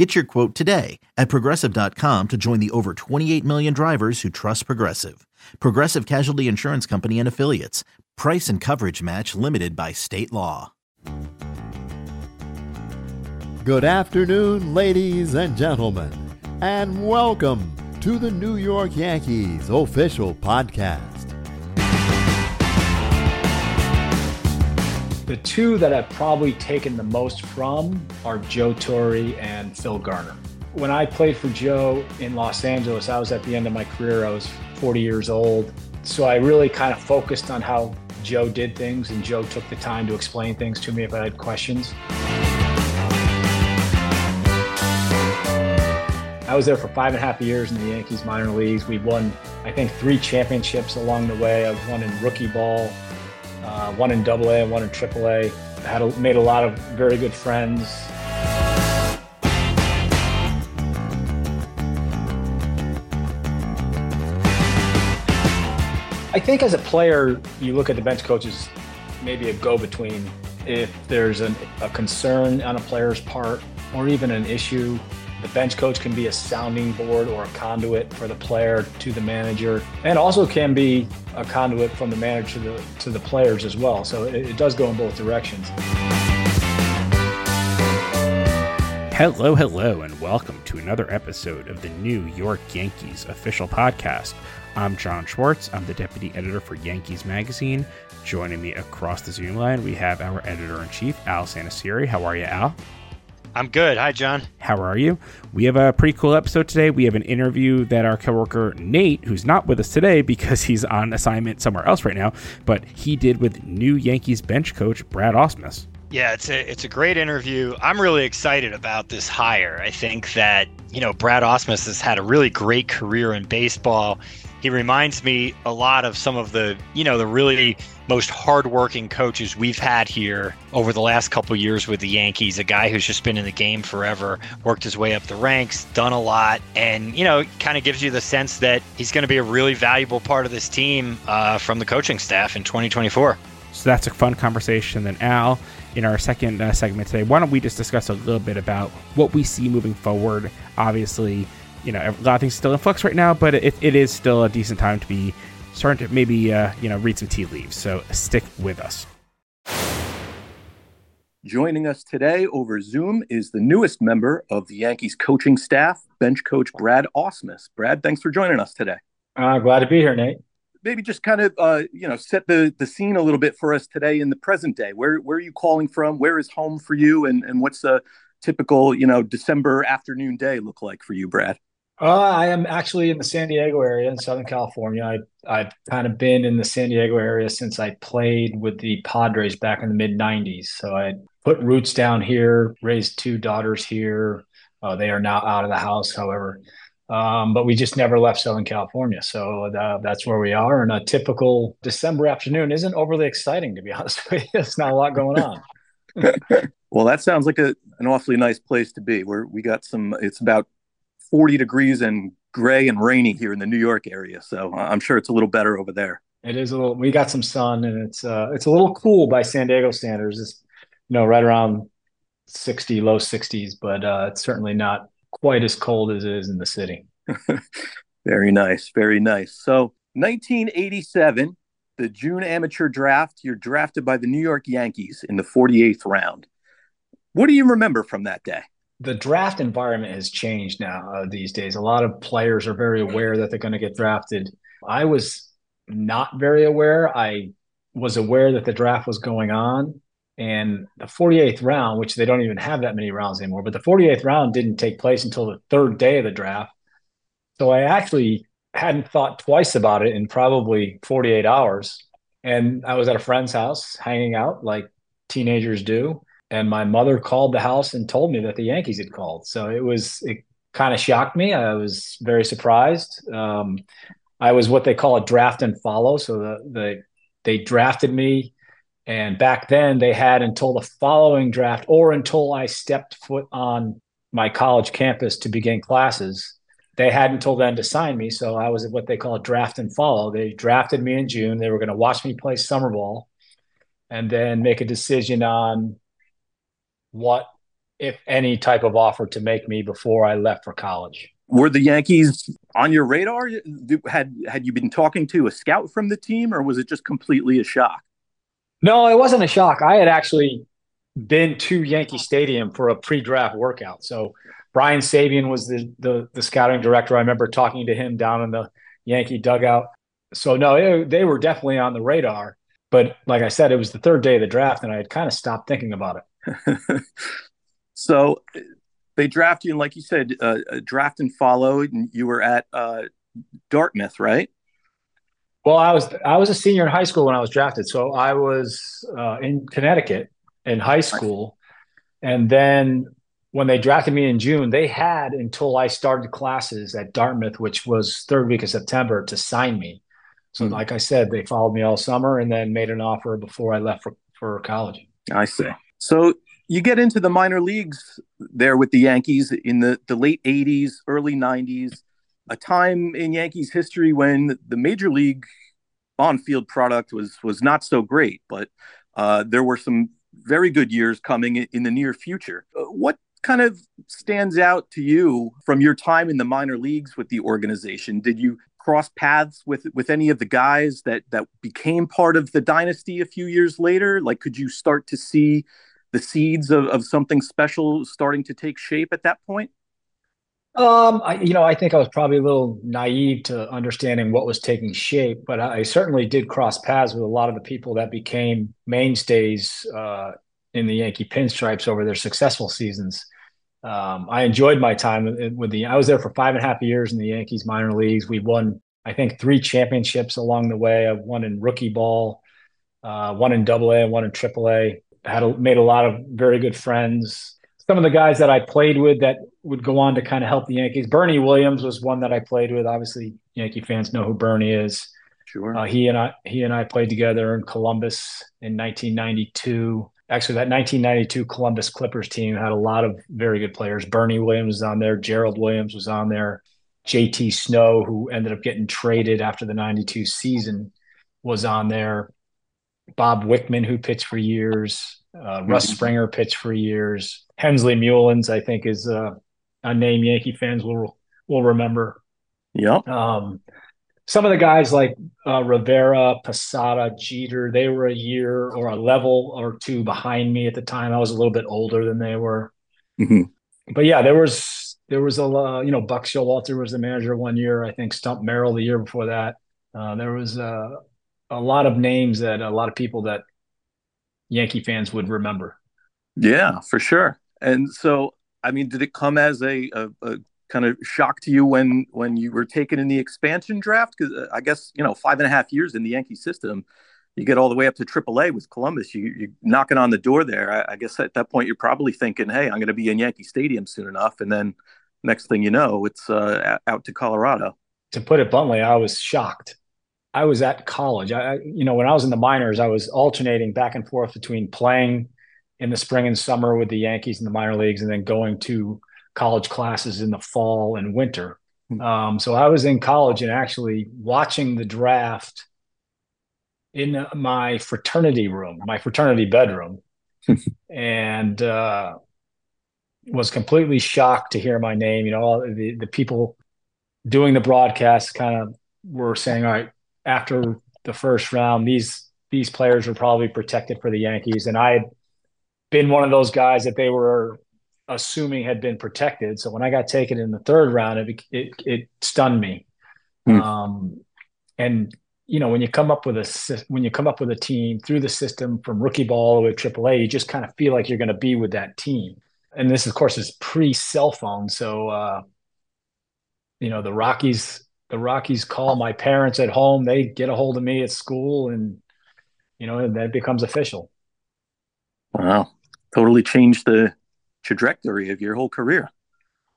Get your quote today at progressive.com to join the over 28 million drivers who trust Progressive. Progressive Casualty Insurance Company and Affiliates. Price and coverage match limited by state law. Good afternoon, ladies and gentlemen, and welcome to the New York Yankees official podcast. The two that I've probably taken the most from are Joe Torre and Phil Garner. When I played for Joe in Los Angeles, I was at the end of my career. I was 40 years old. So I really kind of focused on how Joe did things, and Joe took the time to explain things to me if I had questions. I was there for five and a half years in the Yankees minor leagues. We won, I think, three championships along the way. I won in rookie ball, uh, one in Double A and one in Triple A. Had a, made a lot of very good friends. I think as a player, you look at the bench coaches, maybe a go-between. If there's an, a concern on a player's part, or even an issue, the bench coach can be a sounding board or a conduit for the player to the manager, and also can be a conduit from the manager to the to the players as well. So it, it does go in both directions. Hello, hello, and welcome to another episode of the New York Yankees official podcast. I'm Jon Schwartz. I'm the deputy editor for Yankees Magazine. Joining me across the Zoom line, we have our editor in chief, Al Santasiere. How are you, Al? I'm good. Hi, Jon. How are you? We have a pretty cool episode today. We have an interview that our coworker Nate, who's not with us today because he's on assignment somewhere else right now, but he did with new Yankees bench coach Brad Ausmus. Yeah, it's a it's a great interview. I'm really excited about this hire. I think that you know Brad Ausmus has had a really great career in baseball. He reminds me a lot of some of the you know the really most hardworking coaches we've had here over the last couple years with the Yankees. A guy who's just been in the game forever, worked his way up the ranks, done a lot, and you know, kind of gives you the sense that he's going to be a really valuable part of this team uh, from the coaching staff in 2024. So that's a fun conversation. Then Al, in our second uh, segment today, why don't we just discuss a little bit about what we see moving forward? Obviously, you know, a lot of things still in flux right now, but it, it is still a decent time to be starting to maybe uh, you know read some tea leaves. So stick with us. Joining us today over Zoom is the newest member of the Yankees coaching staff, bench coach Brad Ausmus. Brad, thanks for joining us today. Uh, glad to be here, Nate. Maybe just kind of uh, you know set the the scene a little bit for us today in the present day. Where where are you calling from? Where is home for you? And and what's a typical you know December afternoon day look like for you, Brad? Uh, I am actually in the San Diego area in Southern California. I, I've kind of been in the San Diego area since I played with the Padres back in the mid 90s. So I put roots down here, raised two daughters here. Uh, they are now out of the house, however. Um, but we just never left Southern California. So uh, that's where we are. And a typical December afternoon isn't overly exciting, to be honest with you. There's not a lot going on. well, that sounds like a, an awfully nice place to be. Where we got some, it's about 40 degrees and gray and rainy here in the New York area. So I'm sure it's a little better over there. It is a little. We got some sun, and it's uh, it's a little cool by San Diego standards. It's you know right around 60, low 60s, but uh, it's certainly not quite as cold as it is in the city. very nice, very nice. So 1987, the June amateur draft. You're drafted by the New York Yankees in the 48th round. What do you remember from that day? The draft environment has changed now uh, these days. A lot of players are very aware that they're going to get drafted. I was not very aware. I was aware that the draft was going on. And the 48th round, which they don't even have that many rounds anymore, but the 48th round didn't take place until the third day of the draft. So I actually hadn't thought twice about it in probably 48 hours. And I was at a friend's house hanging out like teenagers do and my mother called the house and told me that the Yankees had called. So it was it kind of shocked me. I was very surprised. Um, I was what they call a draft and follow. So the the they drafted me. And back then, they had until the following draft or until I stepped foot on my college campus to begin classes. They hadn't until then to sign me. So I was what they call a draft and follow. They drafted me in June. They were going to watch me play summer ball and then make a decision on what, if any, type of offer to make me before I left for college. Were the Yankees on your radar? Had had you been talking to a scout from the team, or was it just completely a shock? No, it wasn't a shock. I had actually been to Yankee Stadium for a pre-draft workout. So Brian Sabean was the, the, the scouting director. I remember talking to him down in the Yankee dugout. So no, it, they were definitely on the radar. But like I said, it was the third day of the draft, and I had kind of stopped thinking about it. so they draft you, and like you said, uh, draft and follow. And you were at uh, Dartmouth, right? Well, I was I was a senior in high school when I was drafted, so I was uh, in Connecticut in high school, and then when they drafted me in June, they had until I started classes at Dartmouth, which was third week of September, to sign me. So, mm-hmm. like I said, they followed me all summer and then made an offer before I left for, for college. I see. So you get into the minor leagues there with the Yankees in the, the late 80s, early 90s, a time in Yankees history when the major league on-field product was was not so great, but uh, there were some very good years coming in the near future. Uh, what kind of stands out to you from your time in the minor leagues with the organization? Did you cross paths with with any of the guys that that became part of the dynasty a few years later? Like, could you start to see the seeds of, of something special starting to take shape at that point? Um, I, you know, I think I was probably a little naive to understanding what was taking shape, but I certainly did cross paths with a lot of the people that became mainstays uh, in the Yankee pinstripes over their successful seasons. Um, I enjoyed my time with the. I was there for five and a half years in the Yankees minor leagues. We won, I think, three championships along the way. I won in rookie ball, uh, one in Double A, and one in Triple A. Had a, made a lot of very good friends. Some of the guys that I played with that would go on to kind of help the Yankees. Bernie Williams was one that I played with. Obviously, Yankee fans know who Bernie is. Sure. Uh, he and I he and I played together in Columbus in 1992 actually that 1992 Columbus Clippers team had a lot of very good players. Bernie Williams was on there, Gerald Williams was on there, JT Snow, who ended up getting traded after the 92 season, was on there. Bob Wickman, who pitched for years, uh, Russ mm-hmm. Springer pitched for years. Hensley Meulens, I think, is uh, a name Yankee fans will will remember. Yeah. Um, some of the guys like uh, Rivera, Posada, Jeter, they were a year or a level or two behind me at the time. I was a little bit older than they were. Mm-hmm. But yeah, there was there was a uh, you know Buck Showalter was the manager one year. I think Stump Merrill the year before that. Uh, there was uh, a lot of names that a lot of people that Yankee fans would remember. Yeah, for sure. And so, I mean, did it come as a, a, a kind of shock to you when when you were taken in the expansion draft? Because uh, I guess you know five and a half years in the Yankee system, you get all the way up to AAA with Columbus. You, you're knocking on the door there. I, I guess at that point you're probably thinking, "Hey, I'm going to be in Yankee Stadium soon enough," and then next thing you know, it's uh, out to Colorado. To put it bluntly, I was shocked. I was at college. I, you know, when I was in the minors, I was alternating back and forth between playing in the spring and summer with the Yankees in the minor leagues, and then going to college classes in the fall and winter. Hmm. Um, so I was in college and actually watching the draft in my fraternity room, my fraternity bedroom, and uh, was completely shocked to hear my name. You know, all the, the people doing the broadcast kind of were saying, all right, after the first round, these these players were probably protected for the Yankees. And I had been one of those guys that they were assuming had been protected. So when I got taken in the third round, it it, it stunned me. Hmm. Um, and you know when you come up with a when you come up with a team through the system from rookie ball to AAA, you just kind of feel like you're going to be with that team. And this, of course, is pre cell phone, so uh, you know the Rockies. The Rockies call my parents at home. They get a hold of me at school, and you know, that becomes official. Wow, totally changed the trajectory of your whole career.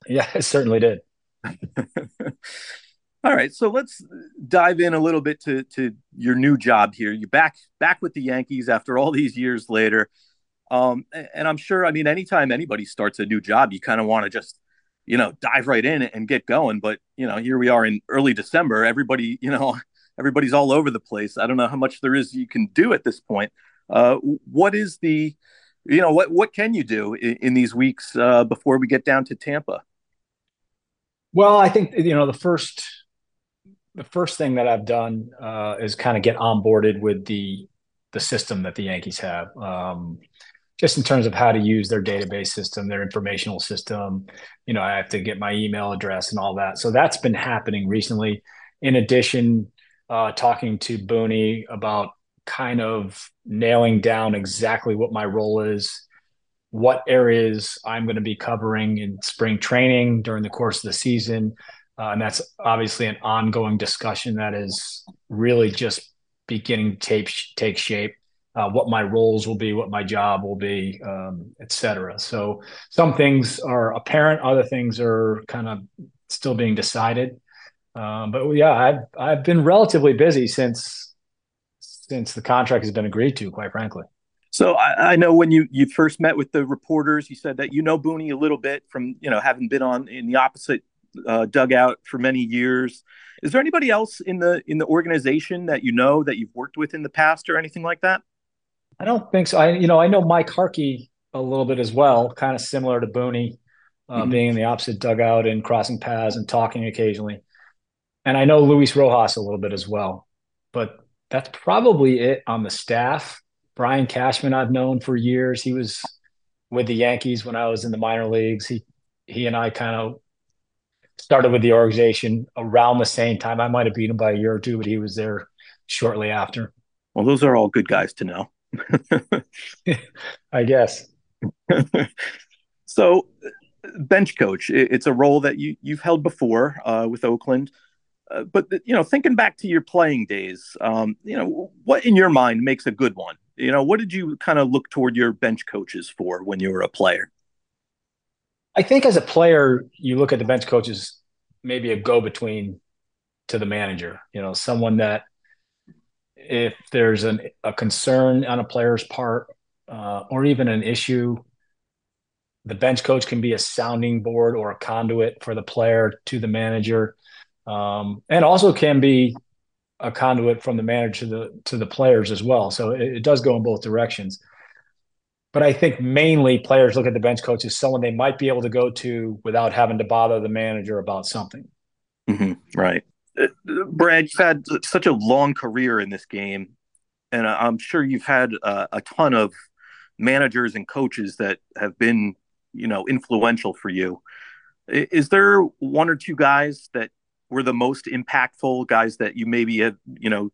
Yeah, it certainly did. All right, so let's dive in a little bit to to your new job here. You back back with the Yankees after all these years later, um, and I'm sure. I mean, anytime anybody starts a new job, you kind of want to just you know dive right in and get going. But you know, here we are in early December. Everybody, you know, everybody's all over the place. I don't know how much there is you can do at this point. Uh, what is the, you know, what what can you do in, in these weeks uh, before we get down to Tampa? Well, I think you know the first the first thing that I've done uh, is kind of get onboarded with the the system that the Yankees have, um, just in terms of how to use their database system, their informational system. You know, I have to get my email address and all that. So that's been happening recently. In addition, uh, talking to Booney about kind of nailing down exactly what my role is, what areas I'm going to be covering in spring training during the course of the season, uh, and that's obviously an ongoing discussion that is really just beginning to take, take shape. Uh, what my roles will be, what my job will be, um, et cetera. So some things are apparent, other things are kind of still being decided. Um, but yeah, I've I've been relatively busy since since the contract has been agreed to, quite frankly. So I, I, know when you you first met with the reporters, you said that you know Booney a little bit from you know having been on in the opposite uh, dugout for many years. Is there anybody else in the in the organization that you know that you've worked with in the past or anything like that? I don't think so. I you know I know Mike Harkey a little bit as well, kind of similar to Booney, uh, mm-hmm. being in the opposite dugout and crossing paths and talking occasionally. And I know Luis Rojas a little bit as well, but that's probably it on the staff. Brian Cashman, I've known for years. He was with the Yankees when I was in the minor leagues. He he and I kind of started with the organization around the same time. I might have beat him by a year or two, but he was there shortly after. Well, those are all good guys to know. I guess. so, bench coach, it's a role that you you've held before uh, with Oakland. Uh, but you know, thinking back to your playing days, um, you know, what in your mind makes a good one? You know, what did you kind of look toward your bench coaches for when you were a player? I think as a player, you look at the bench coaches maybe a go between to the manager. You know, someone that if there's an, a concern on a player's part uh, or even an issue, the bench coach can be a sounding board or a conduit for the player to the manager, um, and also can be a conduit from the manager to the to the players as well. So it, it does go in both directions. But I think mainly players look at the bench coach as someone they might be able to go to without having to bother the manager about something. Mm-hmm. Right. Brad, you've had such a long career in this game, and I'm sure you've had uh, a ton of managers and coaches that have been, you know, influential for you. Is there one or two guys that were the most impactful guys that you maybe have, you know,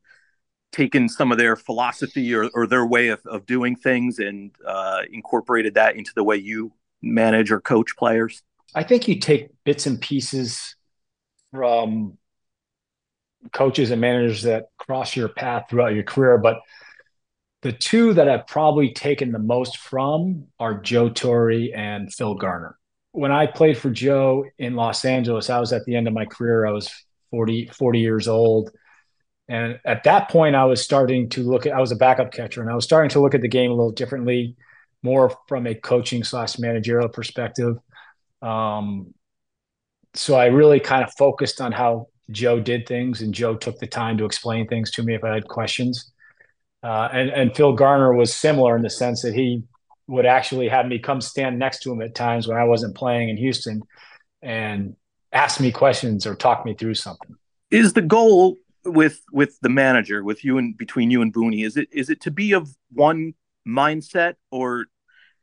taken some of their philosophy or, or their way of, of doing things and uh, incorporated that into the way you manage or coach players? I think you take bits and pieces from coaches and managers that cross your path throughout your career, but the two that I've probably taken the most from are Joe Torre and Phil Garner. When I played for Joe in Los Angeles, I was at the end of my career. I was 40, 40 years old. And at that point, I was starting to look at, I was a backup catcher and I was starting to look at the game a little differently, more from a coaching slash managerial perspective. Um, so I really kind of focused on how Joe did things and Joe took the time to explain things to me if I had questions. Uh, and, and Phil Garner was similar in the sense that he would actually have me come stand next to him at times when I wasn't playing in Houston and ask me questions or talk me through something. Is the goal with with the manager with you and between you and Booney is it is it to be of one mindset or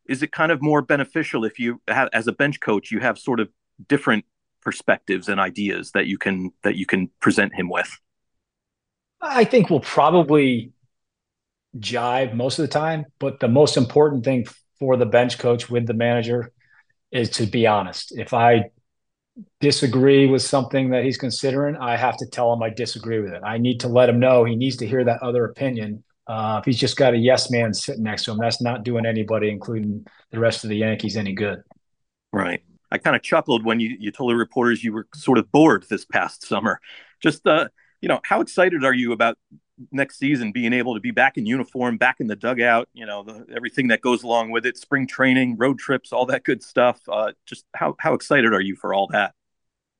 is it kind of more beneficial if you have as a bench coach you have sort of different perspectives and ideas that you can that you can present him with I think we'll probably jive most of the time but the most important thing for the bench coach with the manager is to be honest if I disagree with something that he's considering, I have to tell him I disagree with it. I need to let him know he needs to hear that other opinion. Uh, if he's just got a yes man sitting next to him, that's not doing anybody, including the rest of the Yankees, any good. Right. I kind of chuckled when you, you told the reporters you were sort of bored this past summer. just uh, you know, how excited are you about next season being able to be back in uniform, back in the dugout? You know, the, everything that goes along with it, spring training, road trips, all that good stuff. Uh, just how how excited are you for all that?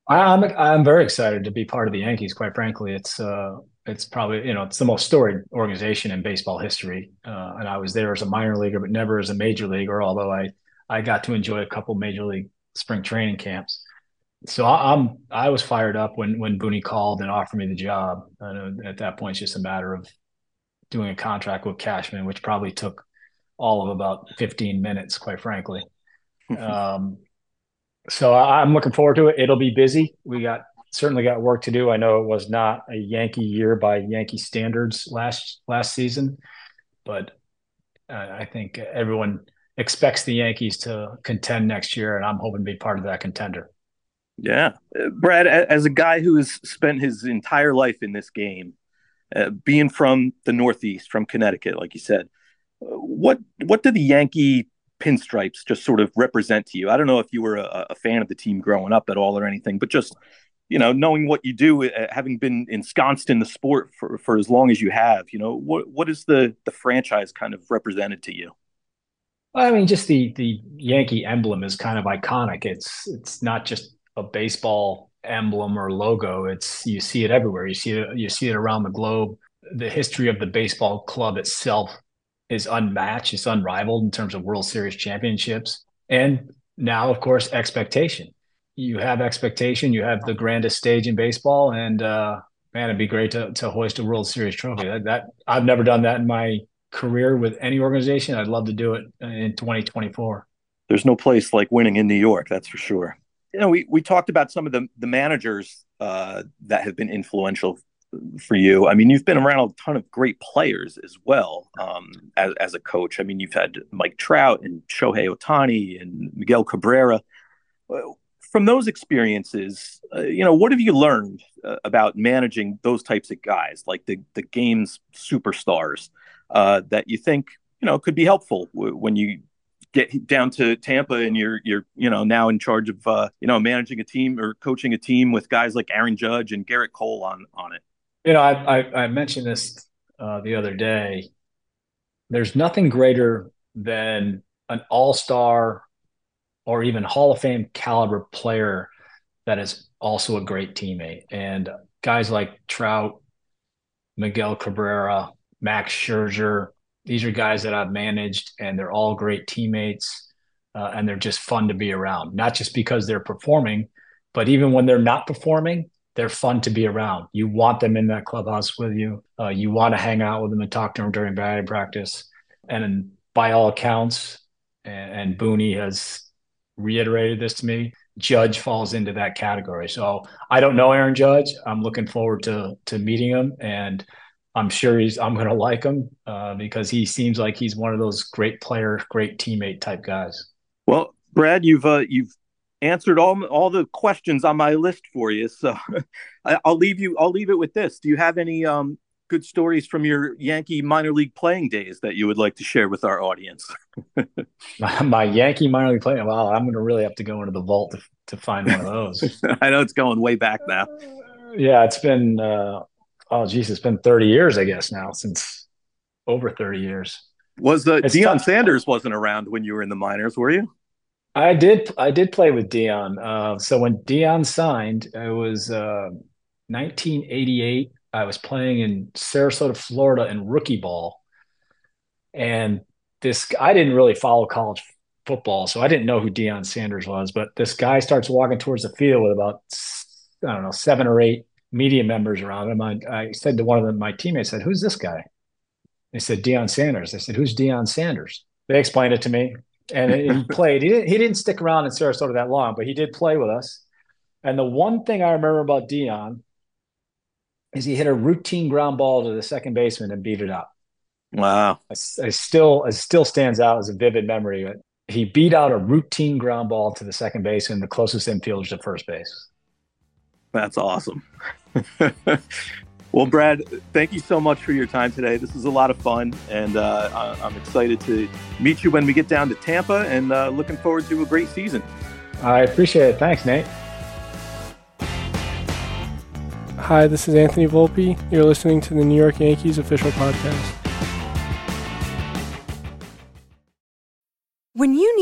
I'm I'm very excited to be part of the Yankees. Quite frankly, it's uh, it's probably you know it's the most storied organization in baseball history. Uh, and I was there as a minor leaguer, but never as a major leaguer. Although I I got to enjoy a couple major league spring training camps. So I, am I was fired up when when Booney called and offered me the job. At that point, it's just a matter of doing a contract with Cashman, which probably took all of about 15 minutes, quite frankly. um, so I'm looking forward to it. It'll be busy. We got certainly got work to do. I know it was not a Yankee year by Yankee standards last last season, but uh, I think everyone expects the Yankees to contend next year, and I'm hoping to be part of that contender. Yeah, uh, Brad, as a guy who has spent his entire life in this game, uh, being from the Northeast, from Connecticut, like you said, what what do the Yankee pinstripes just sort of represent to you? I don't know if you were a, a fan of the team growing up at all or anything, but just you know, knowing what you do, uh, having been ensconced in the sport for, for as long as you have, you know, what what is the the franchise kind of represented to you? I mean, just the the Yankee emblem is kind of iconic. It's it's not just a baseball emblem or logo. It's you see it everywhere. You see it you see it around the globe. The history of the baseball club itself is unmatched. It's unrivaled in terms of World Series championships, and now, of course, expectation you have expectation. You have the grandest stage in baseball, and uh, man, it'd be great to to hoist a World Series trophy. That, that I've never done that in my career with any organization. I'd love to do it in 2024. There's no place like winning in New York, that's for sure. You know, we we talked about some of the the managers uh, that have been influential for you. I mean, you've been around a ton of great players as well um, as, as a coach. I mean, you've had Mike Trout and Shohei Ohtani and Miguel Cabrera from those experiences, uh, you know, what have you learned uh, about managing those types of guys, like the the game's superstars, uh, that you think you know could be helpful w- when you get down to Tampa and you're you're you know now in charge of uh, you know managing a team or coaching a team with guys like Aaron Judge and Gerrit Cole on on it. You know, I I, I mentioned this uh, the other day. There's nothing greater than an all star or even Hall of Fame caliber player that is also a great teammate. And guys like Trout, Miguel Cabrera, Max Scherzer, these are guys that I've managed, and they're all great teammates, uh, and they're just fun to be around. Not just because they're performing, but even when they're not performing, they're fun to be around. You want them in that clubhouse with you. Uh, you want to hang out with them and talk to them during batting practice. And by all accounts, and, and Booney has reiterated this to me. Judge falls into that category. So I don't know Aaron Judge. I'm looking forward to to meeting him, and I'm sure he's I'm going to like him uh, because he seems like he's one of those great player, great teammate type guys. Well, Brad, you've uh, you've answered all all the questions on my list for you, so I'll leave you. I'll leave it with this. Do you have any um, good stories from your Yankee minor league playing days that you would like to share with our audience? my, my, Yankee minor league playing. Wow, I'm going to really have to go into the vault to, to find one of those. I know it's going way back now. Uh, yeah, it's been uh, oh geez, it's been 30 years, I guess now since over 30 years. Was the it's Deion tough. Sanders wasn't around when you were in the minors, were you? I did. I did play with Deion. Uh, so when Deion signed, it was 1988 uh, I was playing in Sarasota, Florida in rookie ball. And this I didn't really follow college football, so I didn't know who Deion Sanders was, but this guy starts walking towards the field with about I don't know, seven or eight media members around him. I, I said to one of them, my teammates said, Who's this guy? They said, Deion Sanders. I said, Who's Deion Sanders? They explained it to me. And he played. He didn't, he didn't stick around in Sarasota that long, but he did play with us. And the one thing I remember about Deion is he hit a routine ground ball to the second baseman and beat it up. Wow. I, I still it still stands out as a vivid memory. But he beat out a routine ground ball to the second baseman, the closest infielder to first base. That's awesome. well, Brad, thank you so much for your time today. This is a lot of fun, and uh, I'm excited to meet you when we get down to Tampa and uh, looking forward to a great season. I appreciate it. Thanks, Nate. Hi, this is Anthony Volpe. You're listening to the New York Yankees official podcast.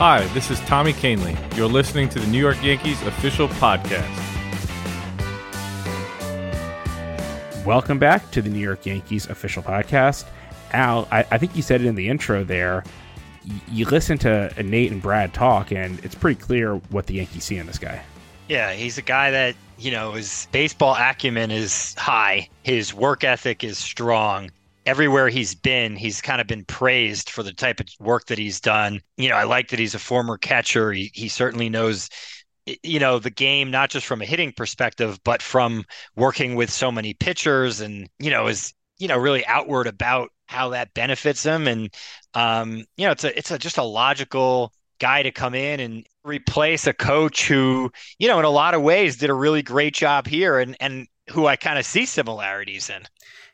Hi, this is Tommy Kahnle. You're listening to the New York Yankees official podcast. Welcome back to the New York Yankees official podcast. Al, I, I think you said it in the intro there. Y- you listen to Nate and Brad talk, and it's pretty clear what the Yankees see in this guy. Yeah, he's a guy that, you know, his baseball acumen is high, his work ethic is strong. Everywhere he's been, he's kind of been praised for the type of work that he's done. You know, I like that he's a former catcher. He, he certainly knows you know the game not just from a hitting perspective but from working with so many pitchers and you know is you know really outward about how that benefits him and um you know it's a it's a just a logical guy to come in and replace a coach who you know in a lot of ways did a really great job here and and who I kind of see similarities in.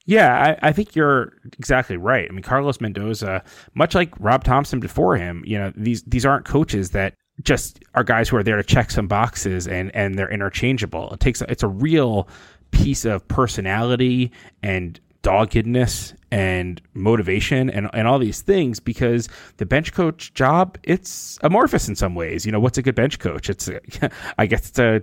Yeah, I, I, think you're exactly right. I mean, Carlos Mendoza, much like Rob Thomson before him, you know, these these aren't coaches that just are guys who are there to check some boxes and and they're interchangeable. It takes it's a real piece of personality and doggedness and motivation and, and all these things because the bench coach job it's amorphous in some ways you know what's a good bench coach it's i guess it's a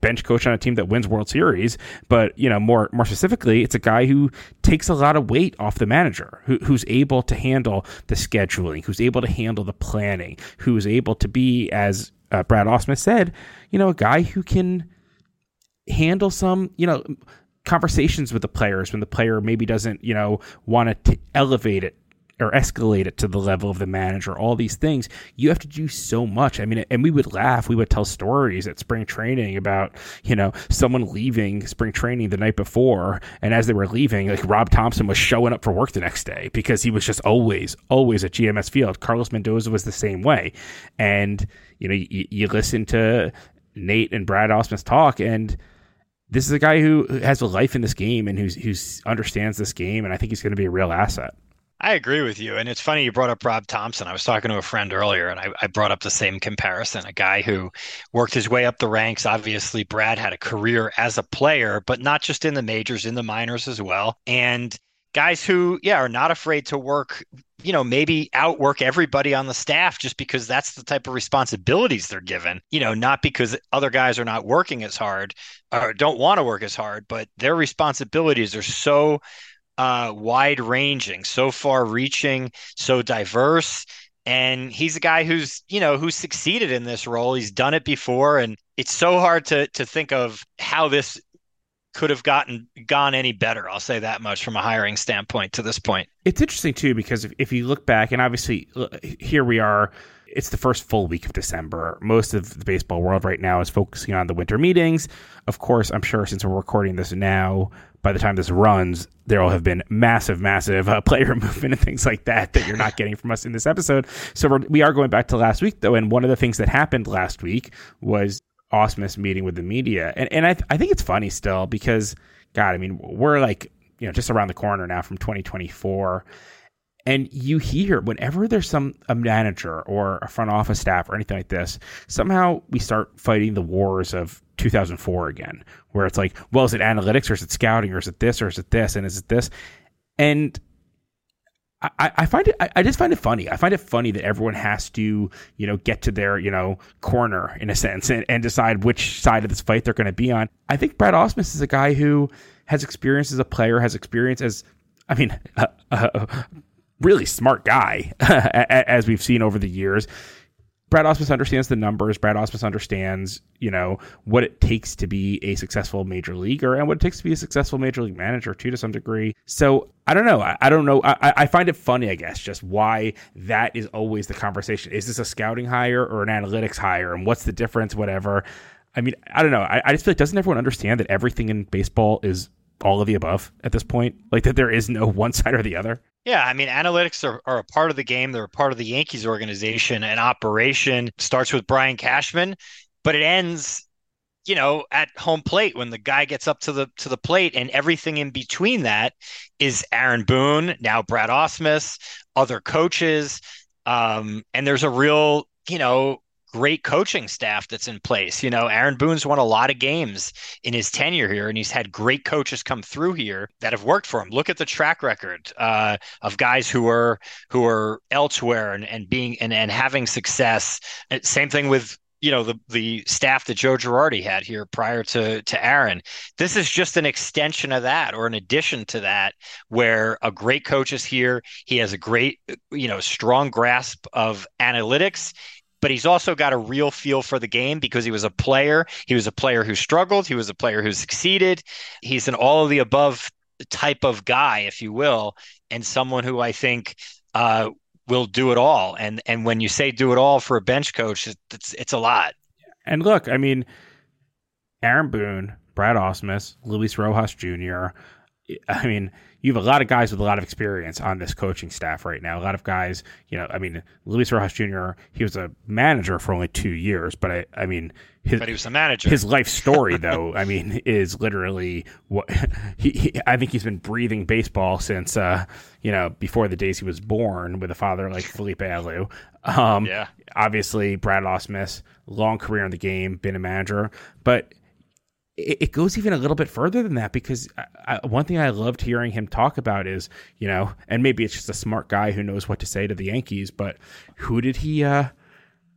bench coach on a team that wins World Series, but you know more more specifically, it's a guy who takes a lot of weight off the manager, who, who's able to handle the scheduling, who's able to handle the planning, who's able to be, as uh, Brad Ausmus said, you know, a guy who can handle some, you know, conversations with the players when the player maybe doesn't, you know, want to elevate it or escalate it to the level of the manager, all these things, you have to do so much. I mean, and we would laugh, we would tell stories at spring training about, you know, someone leaving spring training the night before. And as they were leaving, like Rob Thomson was showing up for work the next day because he was just always, always at GMS Field. Carlos Mendoza was the same way. And, you know, you, you listen to Nate and Brad Ausmus talk and, this is a guy who has a life in this game and who's who's understands this game, and I think he's going to be a real asset. I agree with you. And it's funny you brought up Rob Thomson. I was talking to a friend earlier and I, I, brought up the same comparison. A guy who worked his way up the ranks. Obviously, Brad had a career as a player, but not just in the majors, in the minors as well. And guys who, yeah, are not afraid to work, you know, maybe outwork everybody on the staff just because that's the type of responsibilities they're given, you know, not because other guys are not working as hard or don't want to work as hard, but their responsibilities are so uh, wide ranging, so far reaching, so diverse. And he's a guy who's, you know, who's succeeded in this role. He's done it before. And it's so hard to to think of how this could have gotten gone any better. I'll say that much from a hiring standpoint to this point. It's interesting too because if, if you look back, and obviously here we are it's the first full week of December. Most of the baseball world right now is focusing on the winter meetings. Of course, I'm sure since we're recording this now, by the time this runs, there will have been massive, massive uh, player movement and things like that that you're not getting from us in this episode. So we're, we are going back to last week, though. And one of the things that happened last week was Ausmus meeting with the media. And, and I, th- I think it's funny still because, God, I mean, we're like, you know, just around the corner now from 2024 and you hear whenever there's some a manager or a front office staff or anything like this, somehow we start fighting the wars of 2004 again, where it's like, well, is it analytics or is it scouting or is it this or is it this and is it this? And I, I find it. I just find it funny. I find it funny that everyone has to, you know, get to their, you know, corner in a sense and, and decide which side of this fight they're going to be on. I think Brad Ausmus is a guy who has experience as a player, has experience as, I mean, uh, uh, really smart guy, as we've seen over the years. Brad Ausmus understands the numbers. Brad Ausmus understands, you know, what it takes to be a successful major leaguer and what it takes to be a successful major league manager too, to some degree. So I don't know. I, I don't know. I, I, find it funny, I guess, just why that is always the conversation. Is this a scouting hire or an analytics hire, and what's the difference? Whatever. I mean, I don't know. I, I just feel like doesn't everyone understand that everything in baseball is all of the above at this point? Like that there is no one side or the other? Yeah, I mean, analytics are, are a part of the game. They're a part of the Yankees organization and operation. Starts with Brian Cashman, but it ends, you know, at home plate when the guy gets up to the to the plate, and everything in between that is Aaron Boone, now Brad Ausmus, other coaches, um, and there's a real, you know, great coaching staff that's in place. You know, Aaron Boone's won a lot of games in his tenure here, and he's had great coaches come through here that have worked for him. Look at the track record uh, of guys who are who are elsewhere and, and being and, and having success. Same thing with you know the the staff that Joe Girardi had here prior to to Aaron. This is just an extension of that or an addition to that where a great coach is here. He has a great you know strong grasp of analytics but he's also got a real feel for the game because he was a player. He was a player who struggled. He was a player who succeeded. He's an all of the above type of guy, if you will, and someone who I think uh, will do it all. And and when you say do it all for a bench coach, it's it's a lot. And look, I mean, Aaron Boone, Brad Ausmus, Luis Rojas Jr. I mean, you have a lot of guys with a lot of experience on this coaching staff right now. A lot of guys, you know, I mean, Luis Rojas Jr. He was a manager for only two years, but I, I mean, his, but he was a manager. His life story, though, I mean, is literally what he, he, I think he's been breathing baseball since, uh, you know, before the days he was born with a father like Felipe Alou. Um, yeah. Obviously, Brad Ausmus, long career in the game, been a manager, but it, it goes even a little bit further than that because I, I, one thing I loved hearing him talk about is, you know, and maybe it's just a smart guy who knows what to say to the Yankees, but who did he uh,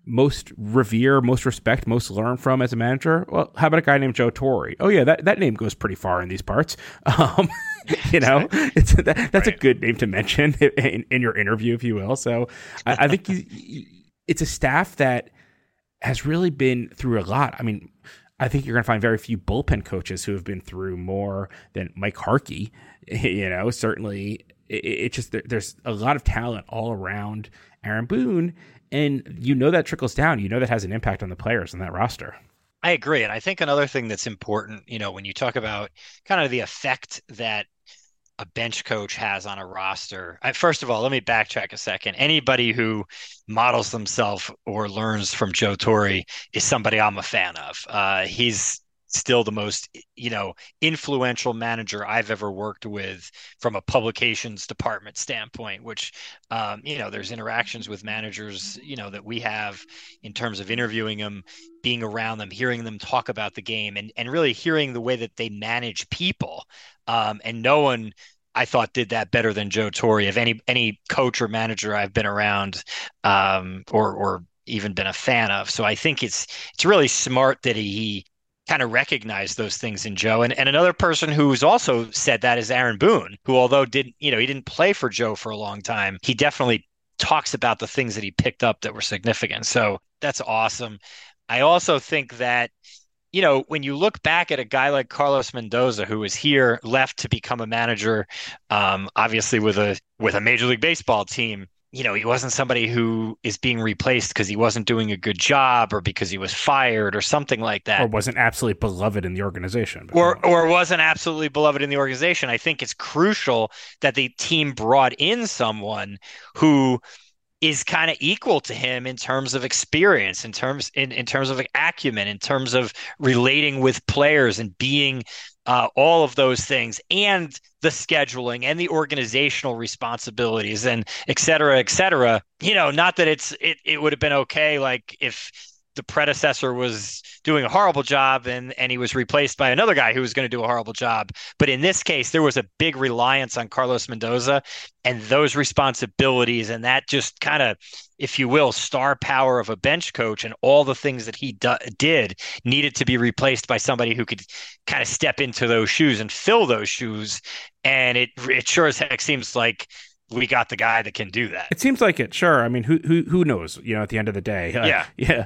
most revere, most respect, most learn from as a manager? Well, how about a guy named Joe Torre? Oh yeah, that, that name goes pretty far in these parts. Um, you know, it's that, that's right. a good name to mention in, in, your interview, if you will. So I, I think it's a staff that has really been through a lot. I mean, I think you're going to find very few bullpen coaches who have been through more than Mike Harkey. You know, certainly it, it just there's a lot of talent all around Aaron Boone, and you know that trickles down. You know that has an impact on the players on that roster. I agree, and I think another thing that's important, you know, when you talk about kind of the effect that a bench coach has on a roster. I, first of all, let me backtrack a second. Anybody who models themselves or learns from Joe Torre is somebody I'm a fan of. Uh, he's still the most you know influential manager I've ever worked with from a publications department standpoint which um, you know there's interactions with managers you know that we have in terms of interviewing them being around them hearing them talk about the game and and really hearing the way that they manage people um, and no one I thought did that better than Joe Torre of any any coach or manager I've been around um, or or even been a fan of. So I think it's it's really smart that he kind of recognize those things in Joe. And and another person who's also said that is Aaron Boone, who although didn't you know he didn't play for Joe for a long time, he definitely talks about the things that he picked up that were significant. So that's awesome. I also think that you know, when you look back at a guy like Carlos Mendoza, who was here, left to become a manager, um, obviously with a with a Major League Baseball team, you know, he wasn't somebody who is being replaced because he wasn't doing a good job or because he was fired or something like that. Or wasn't absolutely beloved in the organization. Or or wasn't absolutely beloved in the organization. I think it's crucial that the team brought in someone who is kind of equal to him in terms of experience, in terms in, in terms of acumen, in terms of relating with players and being uh, all of those things, and the scheduling and the organizational responsibilities, and et cetera, et cetera. You know, not that it's it it would have been okay, like if the predecessor was doing a horrible job and and he was replaced by another guy who was going to do a horrible job. But in this case, there was a big reliance on Carlos Mendoza and those responsibilities and that just kind of if you will star power of a bench coach and all the things that he do- did needed to be replaced by somebody who could kind of step into those shoes and fill those shoes and it it sure as heck seems like we got the guy that can do that. It seems like it. Sure. I mean, who who who knows? You know, at the end of the day, uh, yeah,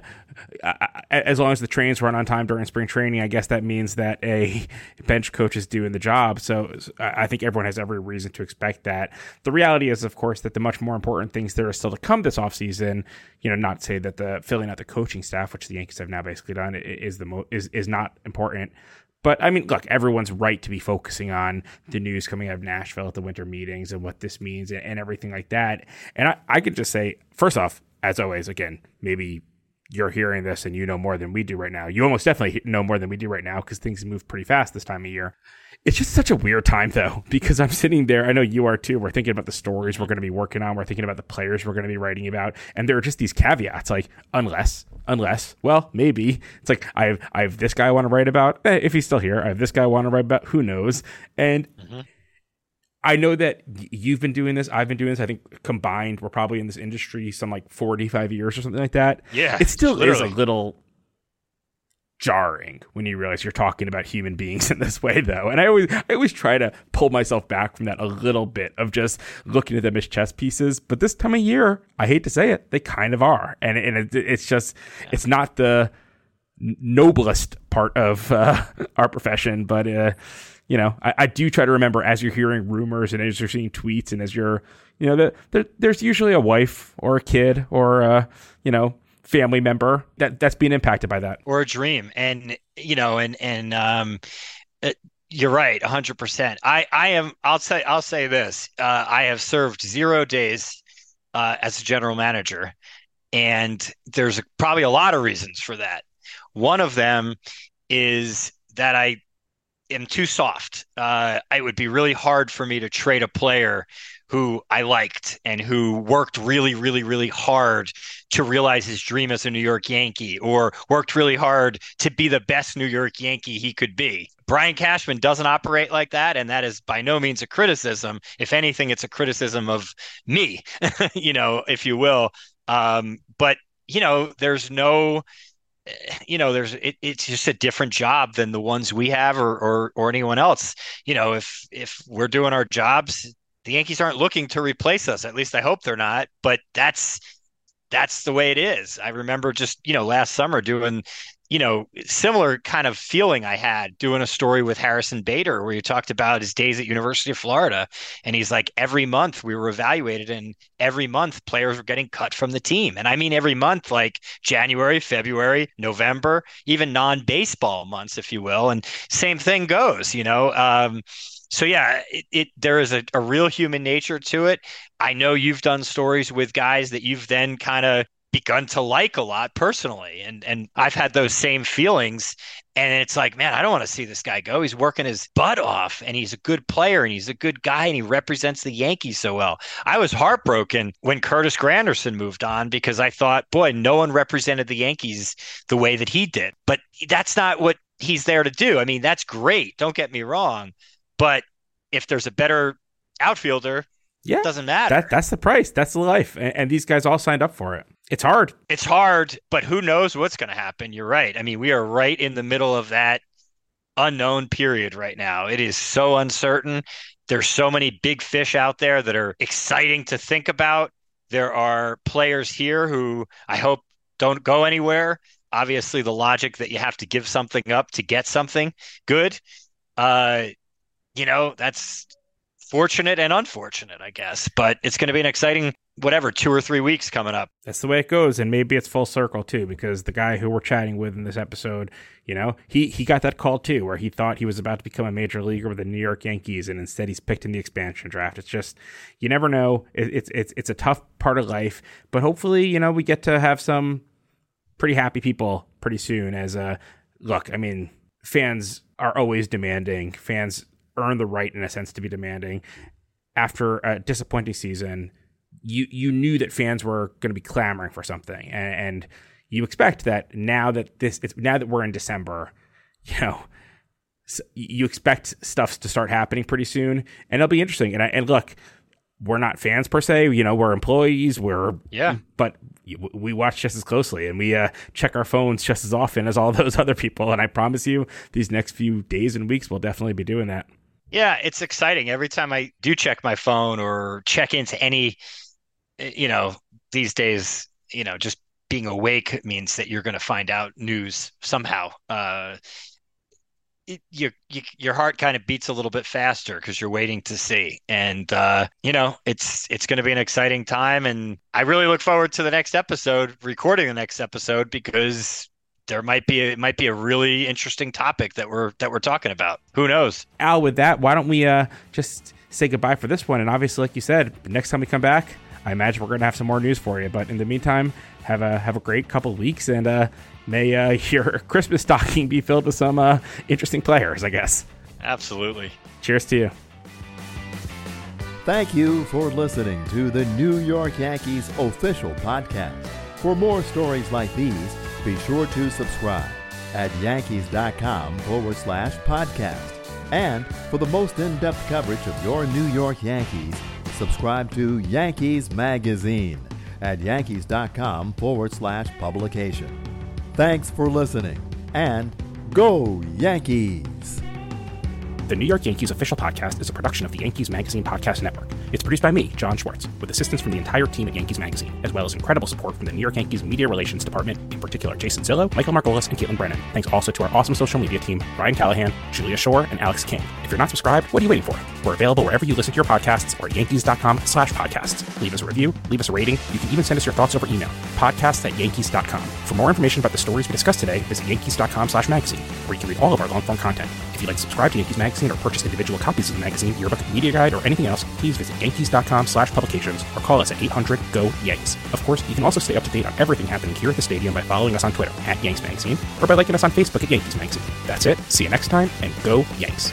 yeah. as long as the trains run on time during spring training, I guess that means that a bench coach is doing the job. So I think everyone has every reason to expect that. The reality is, of course, that the much more important things that are still to come this offseason, you know, not to say that the filling out the coaching staff, which the Yankees have now basically done, is the mo- is is not important. But I mean, look, everyone's right to be focusing on the news coming out of Nashville at the winter meetings and what this means and, and everything like that. And I, I could just say, first off, as always, again, maybe you're hearing this and you know more than we do right now. You almost definitely know more than we do right now because things move pretty fast this time of year. It's just such a weird time though, because I'm sitting there. I know you are too. We're thinking about the stories we're going to be working on. We're thinking about the players we're going to be writing about, and there are just these caveats like unless, unless, well, maybe. It's like I have I have this guy I want to write about. Eh, if he's still here, I have this guy I want to write about. Who knows? And mm-hmm. I know that you've been doing this. I've been doing this. I think combined, we're probably in this industry some like 45 years or something like that. Yeah. It still literally. is a little jarring when you realize you're talking about human beings in this way, though. And I always, I always try to pull myself back from that a little bit of just looking at them as chess pieces. But this time of year, I hate to say it, they kind of are. And, and it, it's just, it's not the noblest part of uh, our profession, but, uh, you know, I, I, do try to remember as you're hearing rumors and as you're seeing tweets and as you're, you know, the, the, there's usually a wife or a kid or, a, you know, family member that that's being impacted by that or a dream. And, you know, and, and, um, it, you're right, 100%. I, I am, I'll say, I'll say this. Uh, I have served zero days uh, as a general manager. And there's probably a lot of reasons for that. One of them is that I am too soft. Uh, it would be really hard for me to trade a player who I liked and who worked really, really, really hard to realize his dream as a New York Yankee or worked really hard to be the best New York Yankee he could be. Brian Cashman doesn't operate like that. And that is by no means a criticism. If anything, it's a criticism of me, you know, if you will. Um, but, you know, there's no you know there's it, it's just a different job than the ones we have or, or or anyone else. You know if if we're doing our jobs the yankees aren't looking to replace us. At least i hope they're not. But that's that's the way it is. I remember just you know last summer doing you know, similar kind of feeling I had doing a story with Harrison Bader where you talked about his days at University of Florida. And he's like, every month we were evaluated and every month players were getting cut from the team. And I mean, every month, like January, February, November, even non-baseball months, if you will. And same thing goes, you know, um, so yeah, it, it there is a, a, real human nature to it. I know you've done stories with guys that you've then kind of begun to like a lot personally. And and I've had those same feelings. And it's like man I don't want to see this guy go. He's working his butt off and he's a good player and he's a good guy and he represents the Yankees so well. I was heartbroken when Curtis Granderson moved on because I thought boy no one represented the Yankees the way that he did. But that's not what he's there to do. I mean that's great. Don't get me wrong. But if there's a better outfielder yeah, it doesn't matter. That, that's the price. That's the life. And, and, these guys all signed up for it. It's hard. It's hard, but who knows what's going to happen? You're right. I mean, we are right in the middle of that unknown period right now. It is so uncertain. There's so many big fish out there that are exciting to think about. There are players here who I hope don't go anywhere. Obviously, the logic that you have to give something up to get something good. Uh, you know, that's fortunate and unfortunate, I guess. But it's going to be an exciting, whatever, two or three weeks coming up. That's the way it goes, and maybe it's full circle too, because the guy who we're chatting with in this episode, you know, he he got that call too, where he thought he was about to become a major leaguer with the New York Yankees, and instead he's picked in the expansion draft. It's just you never know. It, it's it's it's a tough part of life, but hopefully, you know, we get to have some pretty happy people pretty soon. As a look, I mean, fans are always demanding. Fans earn the right in a sense to be demanding. After a disappointing season, you you knew that fans were going to be clamoring for something, and, and you expect that now that this it's, now that we're in December, you know, you expect stuff to start happening pretty soon, and it'll be interesting. And I, and look, we're not fans per se, you know, we're employees, we're yeah, but we watch just as closely and we uh, check our phones just as often as all those other people. And I promise you, these next few days and weeks, we'll definitely be doing that. Yeah, it's exciting. Every time I do check my phone or check into any, you know, these days, you know, just being awake means that you're going to find out news somehow. Uh, it, your your heart kind of beats a little bit faster because you're waiting to see, and uh, you know it's it's going to be an exciting time, and I really look forward to the next episode, recording the next episode because there might be a, it might be a really interesting topic that we're that we're talking about. Who knows? Al, with that, why don't we uh, just say goodbye for this one? And obviously, like you said, next time we come back, I imagine we're going to have some more news for you. But in the meantime, have a have a great couple weeks, and uh, may uh, your Christmas stocking be filled with some uh, interesting players. I guess. Absolutely. Cheers to you. Thank you for listening to the New York Yankees official podcast. For more stories like these, be sure to subscribe at yankees.com forward slash podcast. And for the most in depth coverage of your New York Yankees, subscribe to Yankees Magazine at yankees.com forward slash publication. Thanks for listening and go Yankees! The New York Yankees official podcast is a production of the Yankees Magazine Podcast Network. It's produced by me, Jon Schwartz, with assistance from the entire team at Yankees Magazine, as well as incredible support from the New York Yankees Media Relations Department, in particular Jason Zillo, Michael Margolis, and Caitlin Brennan. Thanks also to our awesome social media team, Ryan Callahan, Julia Shore, and Alex King. If you're not subscribed, what are you waiting for? We're available wherever you listen to your podcasts or at yankees.com slash podcasts. Leave us a review, leave us a rating. You can even send us your thoughts over email, podcasts at yankees.com. For more information about the stories we discussed today, visit yankees.com slash magazine, where you can read all of our long-form content. If you'd like to subscribe to Yankees Magazine or purchase individual copies of the magazine, yearbook, media guide, or anything else, please visit yankees.com slash publications or call us at 800-GO-YANKS. Of course, you can also stay up to date on everything happening here at the stadium by following us on Twitter at Yanks Magazine or by liking us on Facebook at Yankees Magazine. That's it. See you next time, and go Yanks.